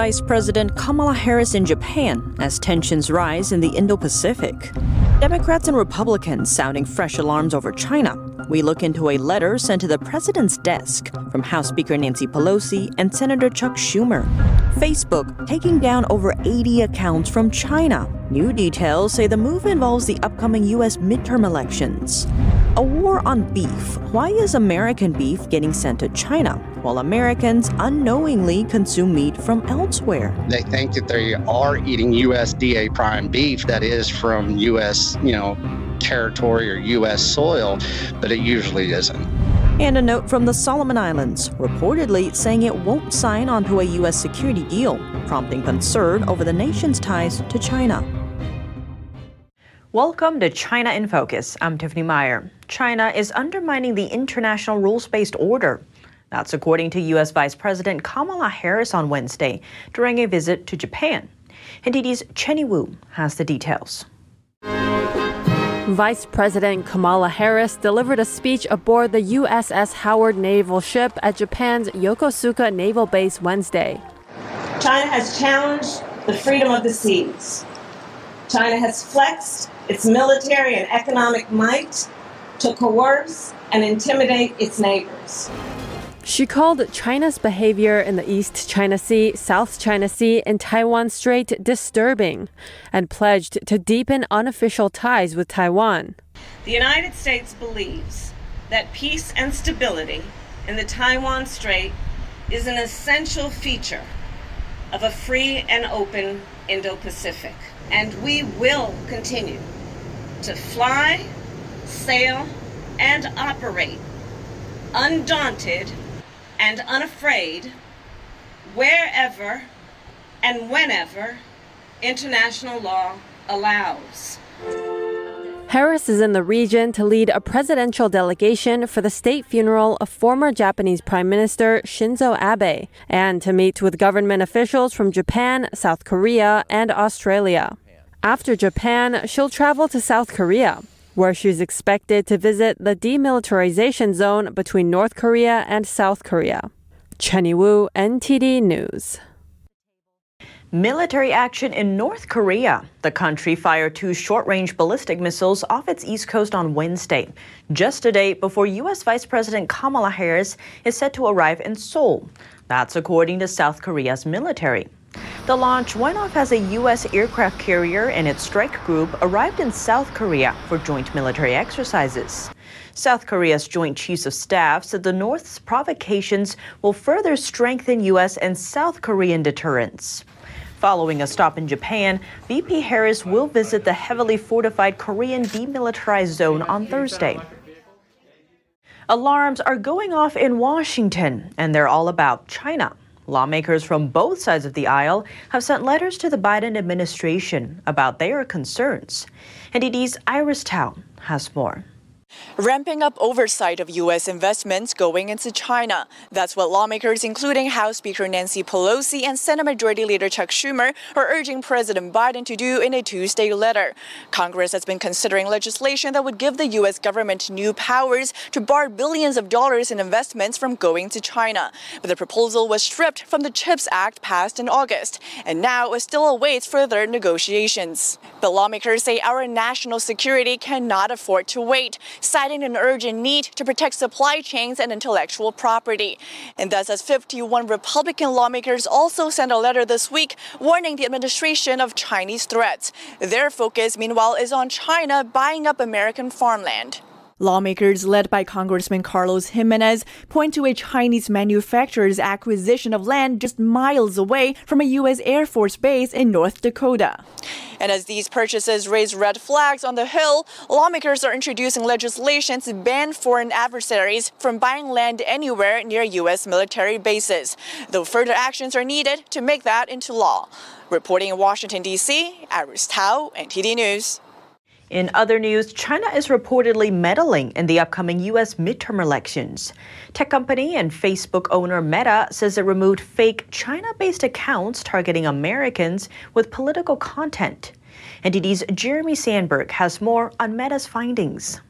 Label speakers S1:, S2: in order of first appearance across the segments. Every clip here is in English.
S1: Vice President Kamala Harris in Japan as tensions rise in the Indo Pacific. Democrats and Republicans sounding fresh alarms over China. We look into a letter sent to the president's desk from House Speaker Nancy Pelosi and Senator Chuck Schumer. Facebook taking down over 80 accounts from China. New details say the move involves the upcoming U.S. midterm elections. A war on beef. Why is American beef getting sent to China while Americans unknowingly consume meat from elsewhere?
S2: They think that they are eating USDA prime beef that is from U.S. you know territory or U.S. soil, but it usually isn't.
S1: And a note from the Solomon Islands, reportedly saying it won't sign onto a U.S. security deal, prompting concern over the nation's ties to China. Welcome to China in Focus. I'm Tiffany Meyer. China is undermining the international rules based order. That's according to U.S. Vice President Kamala Harris on Wednesday during a visit to Japan. NTD's Chenny Wu has the details.
S3: Vice President Kamala Harris delivered a speech aboard the USS Howard naval ship at Japan's Yokosuka Naval Base Wednesday.
S4: China has challenged the freedom of the seas. China has flexed its military and economic might to coerce and intimidate its neighbors.
S3: She called China's behavior in the East China Sea, South China Sea, and Taiwan Strait disturbing and pledged to deepen unofficial ties with Taiwan.
S4: The United States believes that peace and stability in the Taiwan Strait is an essential feature of a free and open Indo Pacific. And we will continue to fly, sail, and operate undaunted and unafraid wherever and whenever international law allows.
S3: Harris is in the region to lead a presidential delegation for the state funeral of former Japanese Prime Minister Shinzo Abe and to meet with government officials from Japan, South Korea, and Australia. After Japan, she'll travel to South Korea, where she's expected to visit the demilitarization zone between North Korea and South Korea. Chenny Wu, NTD News.
S1: Military action in North Korea. The country fired two short range ballistic missiles off its east coast on Wednesday, just a day before U.S. Vice President Kamala Harris is set to arrive in Seoul. That's according to South Korea's military. The launch went off as a U.S. aircraft carrier and its strike group arrived in South Korea for joint military exercises. South Korea's Joint Chiefs of Staff said the North's provocations will further strengthen U.S. and South Korean deterrence. Following a stop in Japan, VP Harris will visit the heavily fortified Korean demilitarized zone on Thursday. Alarms are going off in Washington, and they're all about China. Lawmakers from both sides of the aisle have sent letters to the Biden administration about their concerns. NTD's Iris Tao has more.
S5: Ramping up oversight of U.S. investments going into China. That's what lawmakers, including House Speaker Nancy Pelosi and Senate Majority Leader Chuck Schumer, are urging President Biden to do in a Tuesday letter. Congress has been considering legislation that would give the U.S. government new powers to bar billions of dollars in investments from going to China. But the proposal was stripped from the CHIPS Act passed in August, and now it still awaits further negotiations. But lawmakers say our national security cannot afford to wait citing an urgent need to protect supply chains and intellectual property. And thus, as 51 Republican lawmakers also sent a letter this week warning the administration of Chinese threats. Their focus, meanwhile, is on China buying up American farmland. Lawmakers led by Congressman Carlos Gimenez point to a Chinese manufacturer's acquisition of land just miles away from a U.S. Air Force base in North Dakota. And as these purchases raise red flags on the Hill, lawmakers are introducing legislation to ban foreign adversaries from buying land anywhere near U.S. military bases, though further actions are needed to make that into law. Reporting in Washington, D.C., Iris Tao, NTD News.
S1: In other news, China is reportedly meddling in the upcoming U.S. midterm elections. Tech company and Facebook owner Meta says it removed fake China based accounts targeting Americans with political content. NTD's Jeremy Sandberg has more on Meta's findings.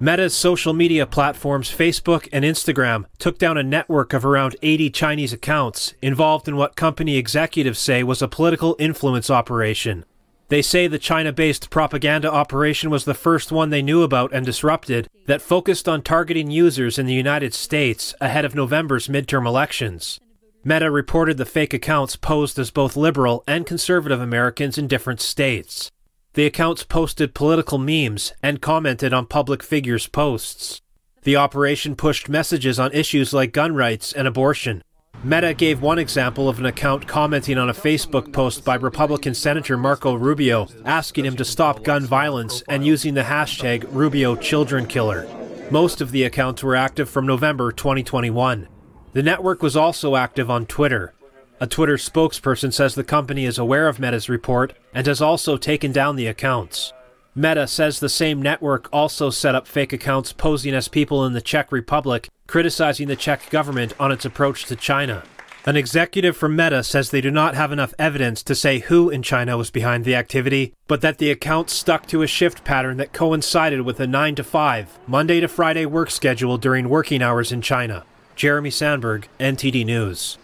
S6: Meta's social media platforms Facebook and Instagram took down a network of around 80 Chinese accounts involved in what company executives say was a political influence operation. They say the China based propaganda operation was the first one they knew about and disrupted that focused on targeting users in the United States ahead of November's midterm elections. Meta reported the fake accounts posed as both liberal and conservative Americans in different states. The accounts posted political memes and commented on public figures' posts. The operation pushed messages on issues like gun rights and abortion. Meta gave one example of an account commenting on a Facebook post by Republican Senator Marco Rubio asking him to stop gun violence and using the hashtag Rubio Children Killer. Most of the accounts were active from November 2021. The network was also active on Twitter. A Twitter spokesperson says the company is aware of Meta's report and has also taken down the accounts. Meta says the same network also set up fake accounts posing as people in the Czech Republic, criticizing the Czech government on its approach to China. An executive from Meta says they do not have enough evidence to say who in China was behind the activity, but that the accounts stuck to a shift pattern that coincided with a 9 to 5, Monday to Friday work schedule during working hours in China. Jeremy Sandberg, NTD News.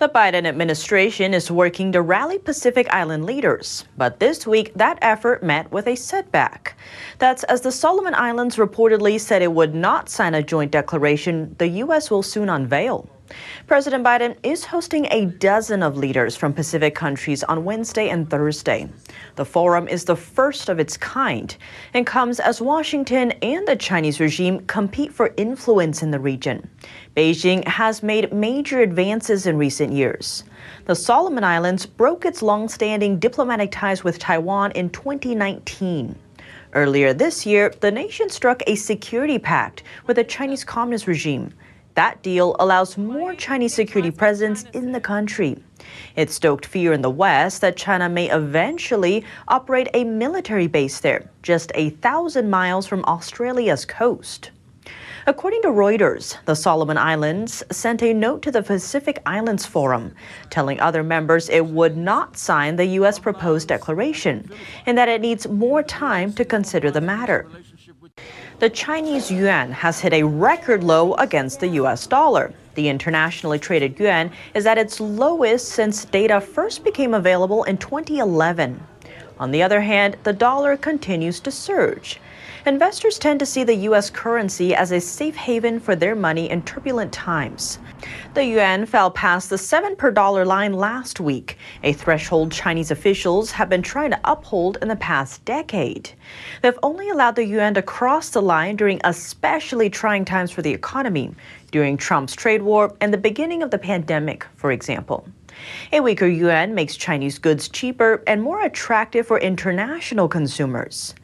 S1: The Biden administration is working to rally Pacific Island leaders, but this week that effort met with a setback. That's as the Solomon Islands reportedly said it would not sign a joint declaration the U.S. will soon unveil. President Biden is hosting a dozen of leaders from Pacific countries on Wednesday and Thursday. The forum is the first of its kind and comes as Washington and the Chinese regime compete for influence in the region. Beijing has made major advances in recent years. The Solomon Islands broke its long-standing diplomatic ties with Taiwan in 2019. Earlier this year, the nation struck a security pact with the Chinese Communist regime that deal allows more Chinese security presence in the country. It stoked fear in the West that China may eventually operate a military base there, just a thousand miles from Australia's coast. According to Reuters, the Solomon Islands sent a note to the Pacific Islands Forum, telling other members it would not sign the U.S. proposed declaration and that it needs more time to consider the matter the Chinese yuan has hit a record low against the US dollar. The internationally traded yuan is at its lowest since data first became available in 2011. On the other hand, the dollar continues to surge. Investors tend to see the U.S. currency as a safe haven for their money in turbulent times. The yuan fell past the 7 per dollar line last week, a threshold Chinese officials have been trying to uphold in the past decade. They've only allowed the yuan to cross the line during especially trying times for the economy, during Trump's trade war and the beginning of the pandemic, for example. A weaker yuan makes Chinese goods cheaper and more attractive for international consumers.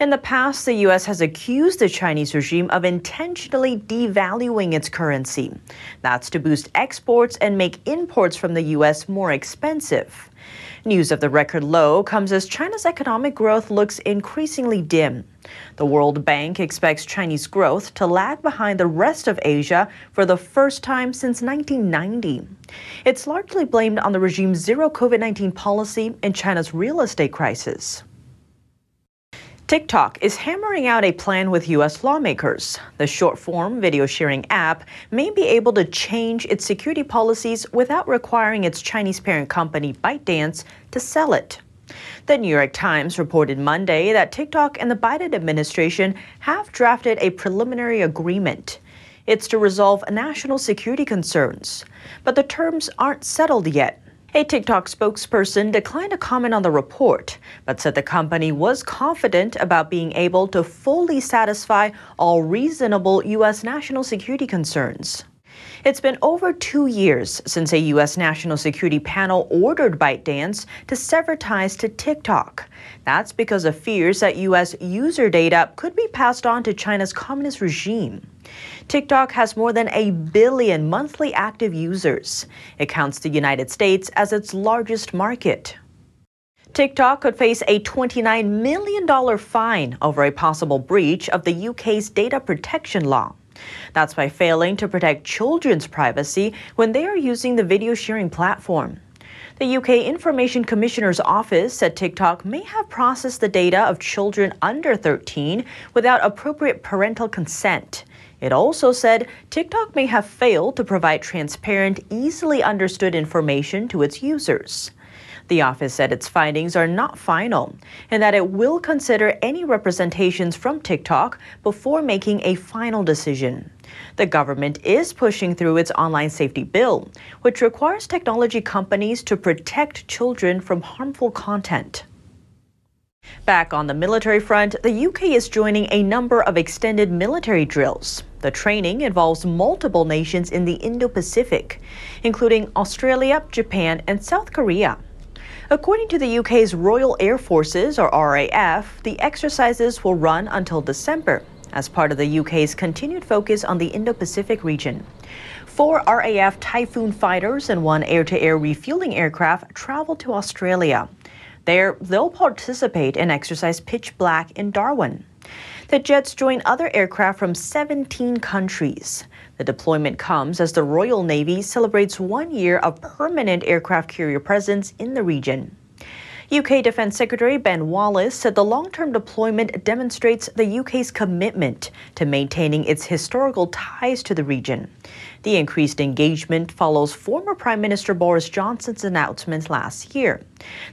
S1: In the past, the U.S. has accused the Chinese regime of intentionally devaluing its currency. That's to boost exports and make imports from the U.S. more expensive. News of the record low comes as China's economic growth looks increasingly dim. The World Bank expects Chinese growth to lag behind the rest of Asia for the first time since 1990. It's largely blamed on the regime's zero COVID 19 policy and China's real estate crisis. TikTok is hammering out a plan with U.S. lawmakers. The short form video sharing app may be able to change its security policies without requiring its Chinese parent company ByteDance to sell it. The New York Times reported Monday that TikTok and the Biden administration have drafted a preliminary agreement. It's to resolve national security concerns, but the terms aren't settled yet. A TikTok spokesperson declined to comment on the report, but said the company was confident about being able to fully satisfy all reasonable U.S. national security concerns. It's been over two years since a U.S. national security panel ordered ByteDance to sever ties to TikTok. That's because of fears that U.S. user data could be passed on to China's communist regime. TikTok has more than a billion monthly active users. It counts the United States as its largest market. TikTok could face a $29 million fine over a possible breach of the UK's data protection law. That's by failing to protect children's privacy when they are using the video sharing platform. The UK Information Commissioner's Office said TikTok may have processed the data of children under 13 without appropriate parental consent. It also said TikTok may have failed to provide transparent, easily understood information to its users. The office said its findings are not final and that it will consider any representations from TikTok before making a final decision. The government is pushing through its online safety bill, which requires technology companies to protect children from harmful content. Back on the military front, the UK is joining a number of extended military drills. The training involves multiple nations in the Indo Pacific, including Australia, Japan, and South Korea. According to the UK's Royal Air Forces, or RAF, the exercises will run until December as part of the UK's continued focus on the Indo Pacific region. Four RAF Typhoon fighters and one air to air refueling aircraft traveled to Australia. There, they'll participate in exercise Pitch Black in Darwin. The jets join other aircraft from 17 countries. The deployment comes as the Royal Navy celebrates one year of permanent aircraft carrier presence in the region. UK Defence Secretary Ben Wallace said the long term deployment demonstrates the UK's commitment to maintaining its historical ties to the region. The increased engagement follows former Prime Minister Boris Johnson's announcement last year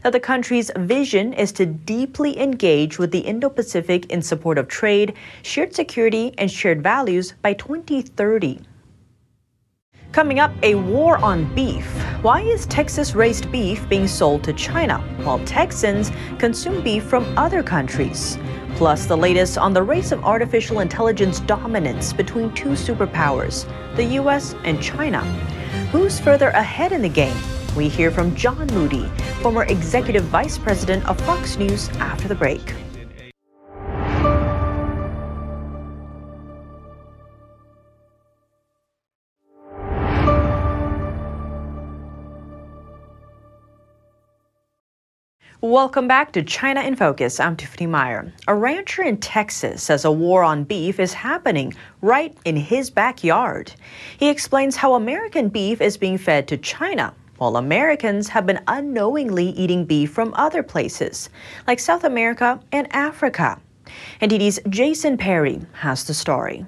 S1: that the country's vision is to deeply engage with the Indo Pacific in support of trade, shared security, and shared values by 2030. Coming up, a war on beef. Why is Texas raised beef being sold to China while Texans consume beef from other countries? Plus, the latest on the race of artificial intelligence dominance between two superpowers, the US and China. Who's further ahead in the game? We hear from John Moody, former executive vice president of Fox News, after the break. Welcome back to China in Focus. I'm Tiffany Meyer. A rancher in Texas says a war on beef is happening right in his backyard. He explains how American beef is being fed to China, while Americans have been unknowingly eating beef from other places, like South America and Africa. NTD's Jason Perry has the story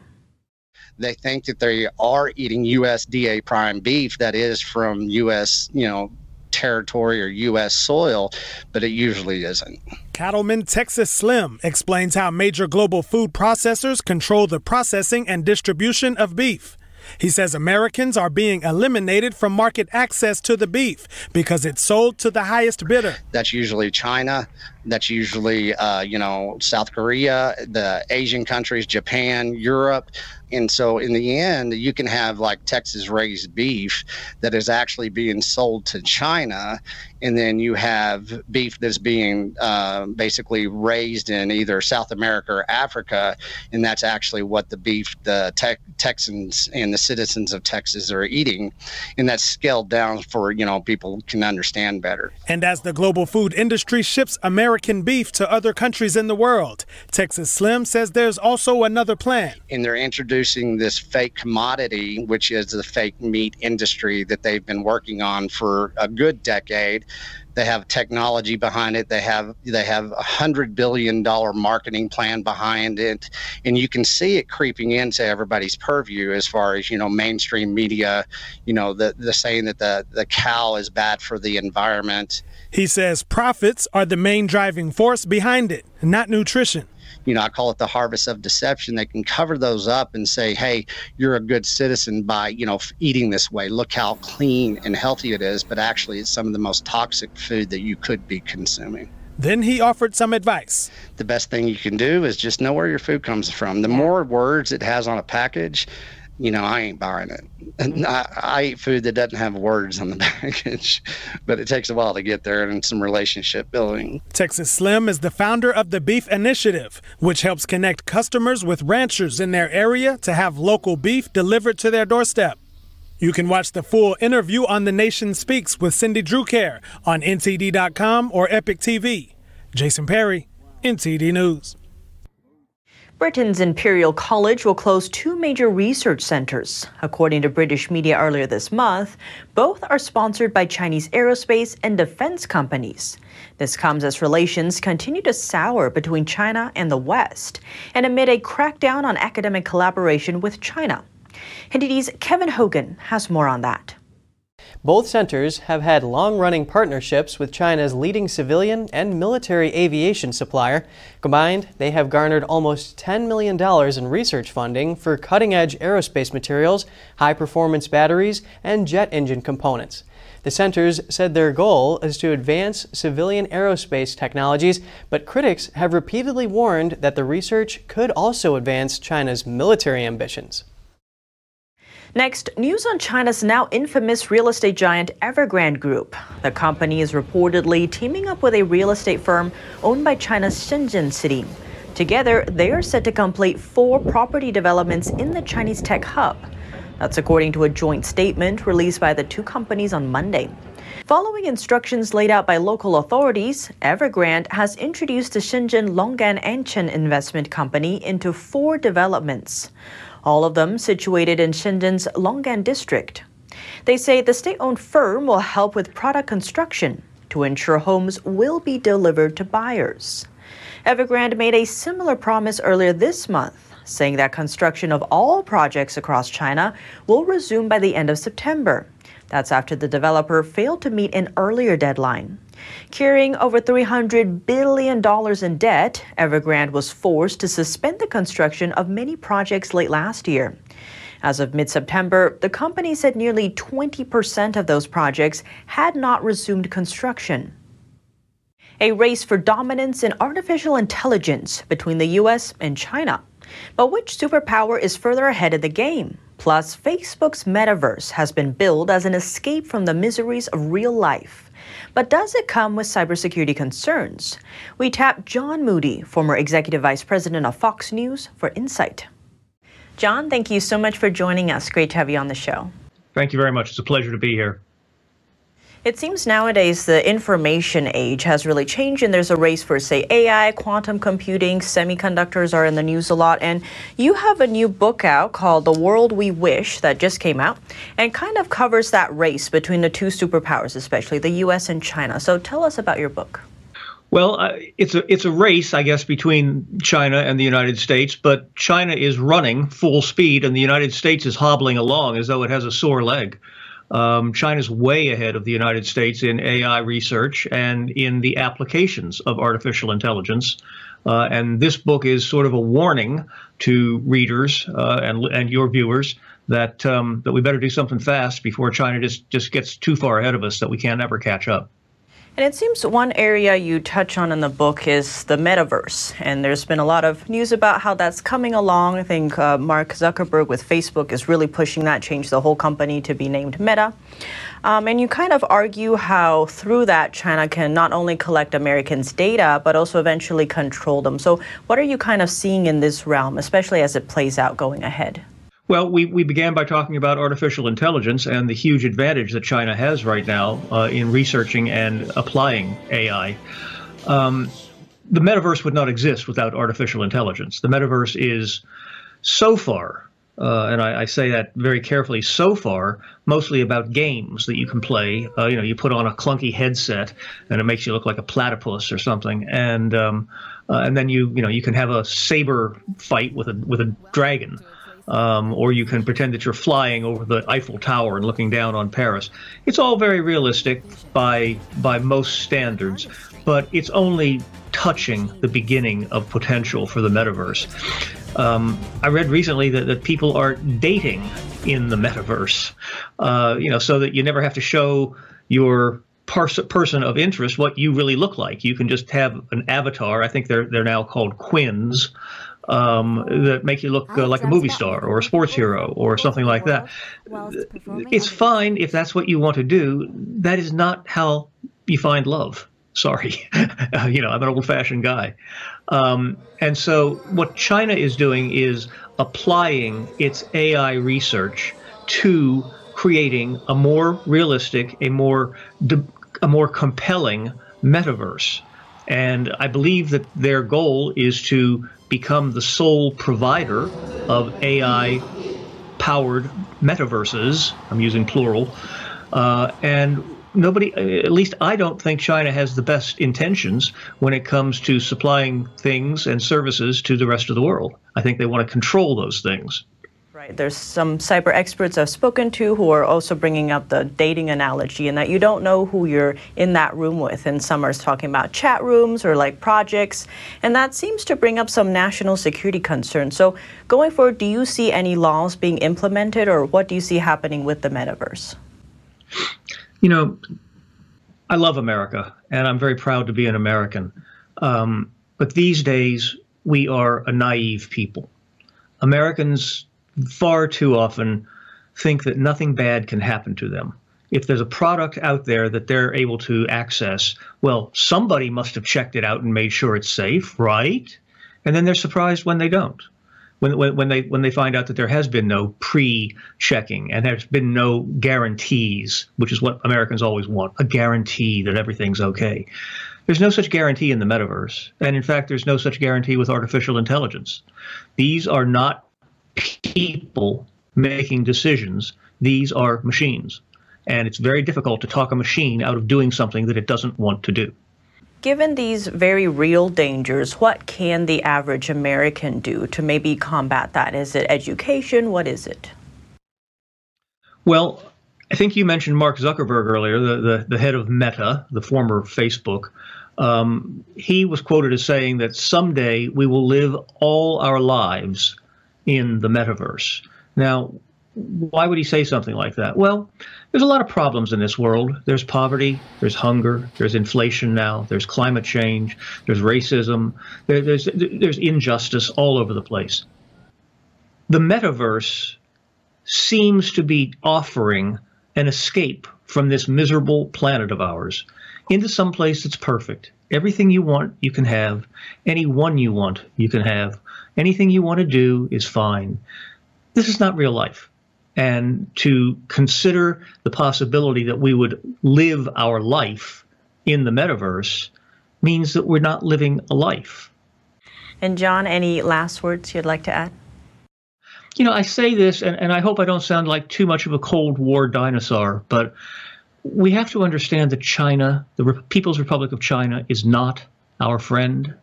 S2: they think that they are eating USDA prime beef that is from US, you know, territory or U.S. soil, but it usually isn't.
S7: Cattleman Texas Slim explains how major global food processors control the processing and distribution of beef. He says Americans are being eliminated from market access to the beef because it's sold to the highest bidder.
S2: That's usually China. That's usually, uh, you know, South Korea, the Asian countries, Japan, Europe. And so in the end, you can have like Texas raised beef that is actually being sold to China. And then you have beef that's being uh, basically raised in either South America or Africa. And that's actually what the beef the te- Texans and the citizens of Texas are eating. And that's scaled down for, you know, people can understand better.
S7: And as the global food industry ships American beef to other countries in the world, Texas Slim says there's also another plan.
S2: And they're introducing this fake commodity, which is the fake meat industry that they've been working on for a good decade. They have technology behind it. They have they have a hundred billion dollar marketing plan behind it, and you can see it creeping into everybody's purview as far as you know mainstream media. You know the the saying that the the cow is bad for the environment.
S7: He says profits are the main driving force behind it, not nutrition
S2: you know, I call it the harvest of deception. They can cover those up and say, hey, you're a good citizen by, you know, eating this way. Look how clean and healthy it is. But actually, it's some of the most toxic food that you could be consuming.
S7: Then he offered some advice.
S2: The best thing you can do is just know where your food comes from. The more words it has on a package, you know, I ain't buying it. Mm-hmm. I, I, eat food that doesn't have words on the package, but it takes a while to get there and some relationship building.
S7: Texas Slim is the founder of the Beef Initiative, which helps connect customers with ranchers in their area to have local beef delivered to their doorstep. You can watch the full interview on The Nation Speaks with Cindy Drukier on NTD.com or EpochTV. Jason Perry, NTD News.
S1: Britain's Imperial College will close two major research centers. According to British media earlier this month, both are sponsored by Chinese aerospace and defense companies. This comes as relations continue to sour between China and the West, and amid a crackdown on academic collaboration with China. NTD's Kevin Hogan has more on that.
S8: Both centers have had long running partnerships with China's leading civilian and military aviation supplier. Combined, they have garnered almost $10 million in research funding for cutting edge aerospace materials, high performance batteries, and jet engine components. The centers said their goal is to advance civilian aerospace technologies, but critics have repeatedly warned that the research could also advance China's military ambitions.
S1: Next, news on China's now infamous real estate giant Evergrande Group. The company is reportedly teaming up with a real estate firm owned by China's Shenzhen city. Together, they are set to complete four property developments in the Chinese tech hub. That's according to a joint statement released by the two companies on Monday. Following instructions laid out by local authorities, Evergrande has introduced the Shenzhen Long'an Anchen Investment Company into four developments all of them situated in Shenzhen's Long'an district. They say the state owned firm will help with product construction to ensure homes will be delivered to buyers. Evergrande made a similar promise earlier this month, saying that construction of all projects across China will resume by the end of September. That's after the developer failed to meet an earlier deadline. Carrying over $300 billion in debt, Evergrande was forced to suspend the construction of many projects late last year. As of mid September, the company said nearly 20% of those projects had not resumed construction. A race for dominance in artificial intelligence between the U.S. and China. But which superpower is further ahead of the game? Plus, Facebook's metaverse has been billed as an escape from the miseries of real life. But does it come with cybersecurity concerns? We tap John Moody, former executive vice president of Fox News, for insight. John, thank you so much for joining us. Great to have you on the show.
S9: Thank you very much. It's a pleasure to be here.
S1: It seems nowadays the information age has really changed, and there's a race for, say, AI, quantum computing, semiconductors are in the news a lot. And you have a new book out called The World We Wish that just came out and kind of covers that race between the two superpowers, especially the US and China. So tell us about your book.
S9: Well, uh, it's a it's a race, I guess, between China and the United States. But China is running full speed, and the United States is hobbling along as though it has a sore leg. Um, China's way ahead of the United States in AI research and in the applications of artificial intelligence. Uh, and this book is sort of a warning to readers uh, and and your viewers that um, that we better do something fast before China just just gets too far ahead of us that we can't ever catch up.
S1: And it seems one area you touch on in the book is the metaverse. And there's been a lot of news about how that's coming along. I think uh, Mark Zuckerberg with Facebook is really pushing that, change the whole company to be named Meta. Um, and you kind of argue how through that China can not only collect Americans' data, but also eventually control them. So, what are you kind of seeing in this realm, especially as it plays out going ahead?
S9: Well, we, we began by talking about artificial intelligence and the huge advantage that China has right now uh, in researching and applying AI. Um, the metaverse would not exist without artificial intelligence. The metaverse is so far, uh, and I, I, say that very carefully, so far, mostly about games that you can play. Uh, you know, you put on a clunky headset and it makes you look like a platypus or something, and um, uh, and then you you know you can have a saber fight with a with a dragon um, or you can pretend that you're flying over the Eiffel Tower and looking down on Paris. It's all very realistic by by most standards, but it's only touching the beginning of potential for the metaverse. Um, I read recently that, that people are dating in the metaverse, uh, you know, so that you never have to show your person of interest what you really look like. You can just have an avatar. I think they're they're now called quins, um, that make you look uh, like a movie star or a sports hero or something like that. It's fine if that's what you want to do. That is not how you find love. Sorry, you know I'm an old-fashioned guy, um, and so what China is doing is applying its AI research to creating a more realistic, a more a more compelling metaverse And I believe that their goal is to become the sole provider of AI powered metaverses. I'm using plural. Uh, and nobody, at least I don't think China has the best intentions when it comes to supplying things and services to the rest of the world. I think they want to control those things.
S1: Right. There's some cyber experts I've spoken to who are also bringing up the dating analogy and that you don't know who you're in that room with. And some are talking about chat rooms or like projects. And that seems to bring up some national security concerns. So, going forward, do you see any laws being implemented or what do you see happening with the metaverse?
S9: You know, I love America and I'm very proud to be an American. Um, but these days, we are a naive people. Americans far too often think that nothing bad can happen to them. If there's a product out there that they're able to access, well, somebody must have checked it out and made sure it's safe, right? And then they're surprised when they don't. When, when, when they when they find out that there has been no pre-checking and there's been no guarantees, which is what Americans always want, a guarantee that everything's okay. There's no such guarantee in the metaverse. And in fact, there's no such guarantee with artificial intelligence. These are not people making decisions. These are machines. And it's very difficult to talk a machine out of doing something that it doesn't want to do.
S1: Given these very real dangers, what can the average American do to maybe combat that? Is it education? What is it?
S9: Well, I think you mentioned Mark Zuckerberg earlier, the, the, the head of Meta, the former Facebook. Um, he was quoted as saying that someday we will live all our lives in the metaverse. Now, why would he say something like that? Well, there's a lot of problems in this world. There's poverty, there's hunger, there's inflation now, there's climate change, there's racism, there, there's there's injustice all over the place. The metaverse seems to be offering an escape from this miserable planet of ours into some place that's perfect. Everything you want, you can have. Any one you want, you can have. Anything you want to do is fine. This is not real life. And to consider the possibility that we would live our life in the metaverse means that we're not living a life.
S1: And, John, any last words you'd like to add?
S9: You know, I say this, and, and I hope I don't sound like too much of a Cold War dinosaur, but we have to understand that China, the Re- People's Republic of China, is not our friend.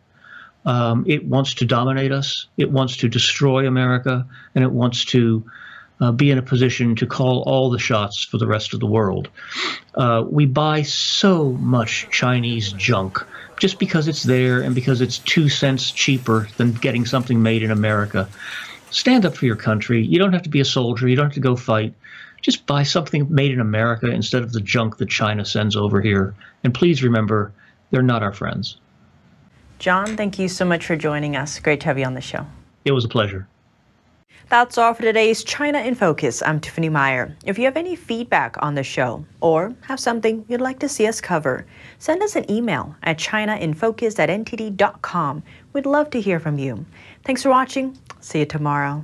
S9: Um, it wants to dominate us. It wants to destroy America, and it wants to uh, be in a position to call all the shots for the rest of the world. Uh, we buy so much Chinese junk just because it's there and because it's two cents cheaper than getting something made in America. Stand up for your country. You don't have to be a soldier. You don't have to go fight. Just buy something made in America instead of the junk that China sends over here. And please remember, they're not our friends.
S1: John, thank you so much for joining us. Great to have you on the show.
S9: It was a pleasure.
S1: That's all for today's China in Focus. I'm Tiffany Meyer. If you have any feedback on the show or have something you'd like to see us cover, send us an email at chinainfocus at ntd.com. We'd love to hear from you. Thanks for watching. See you tomorrow.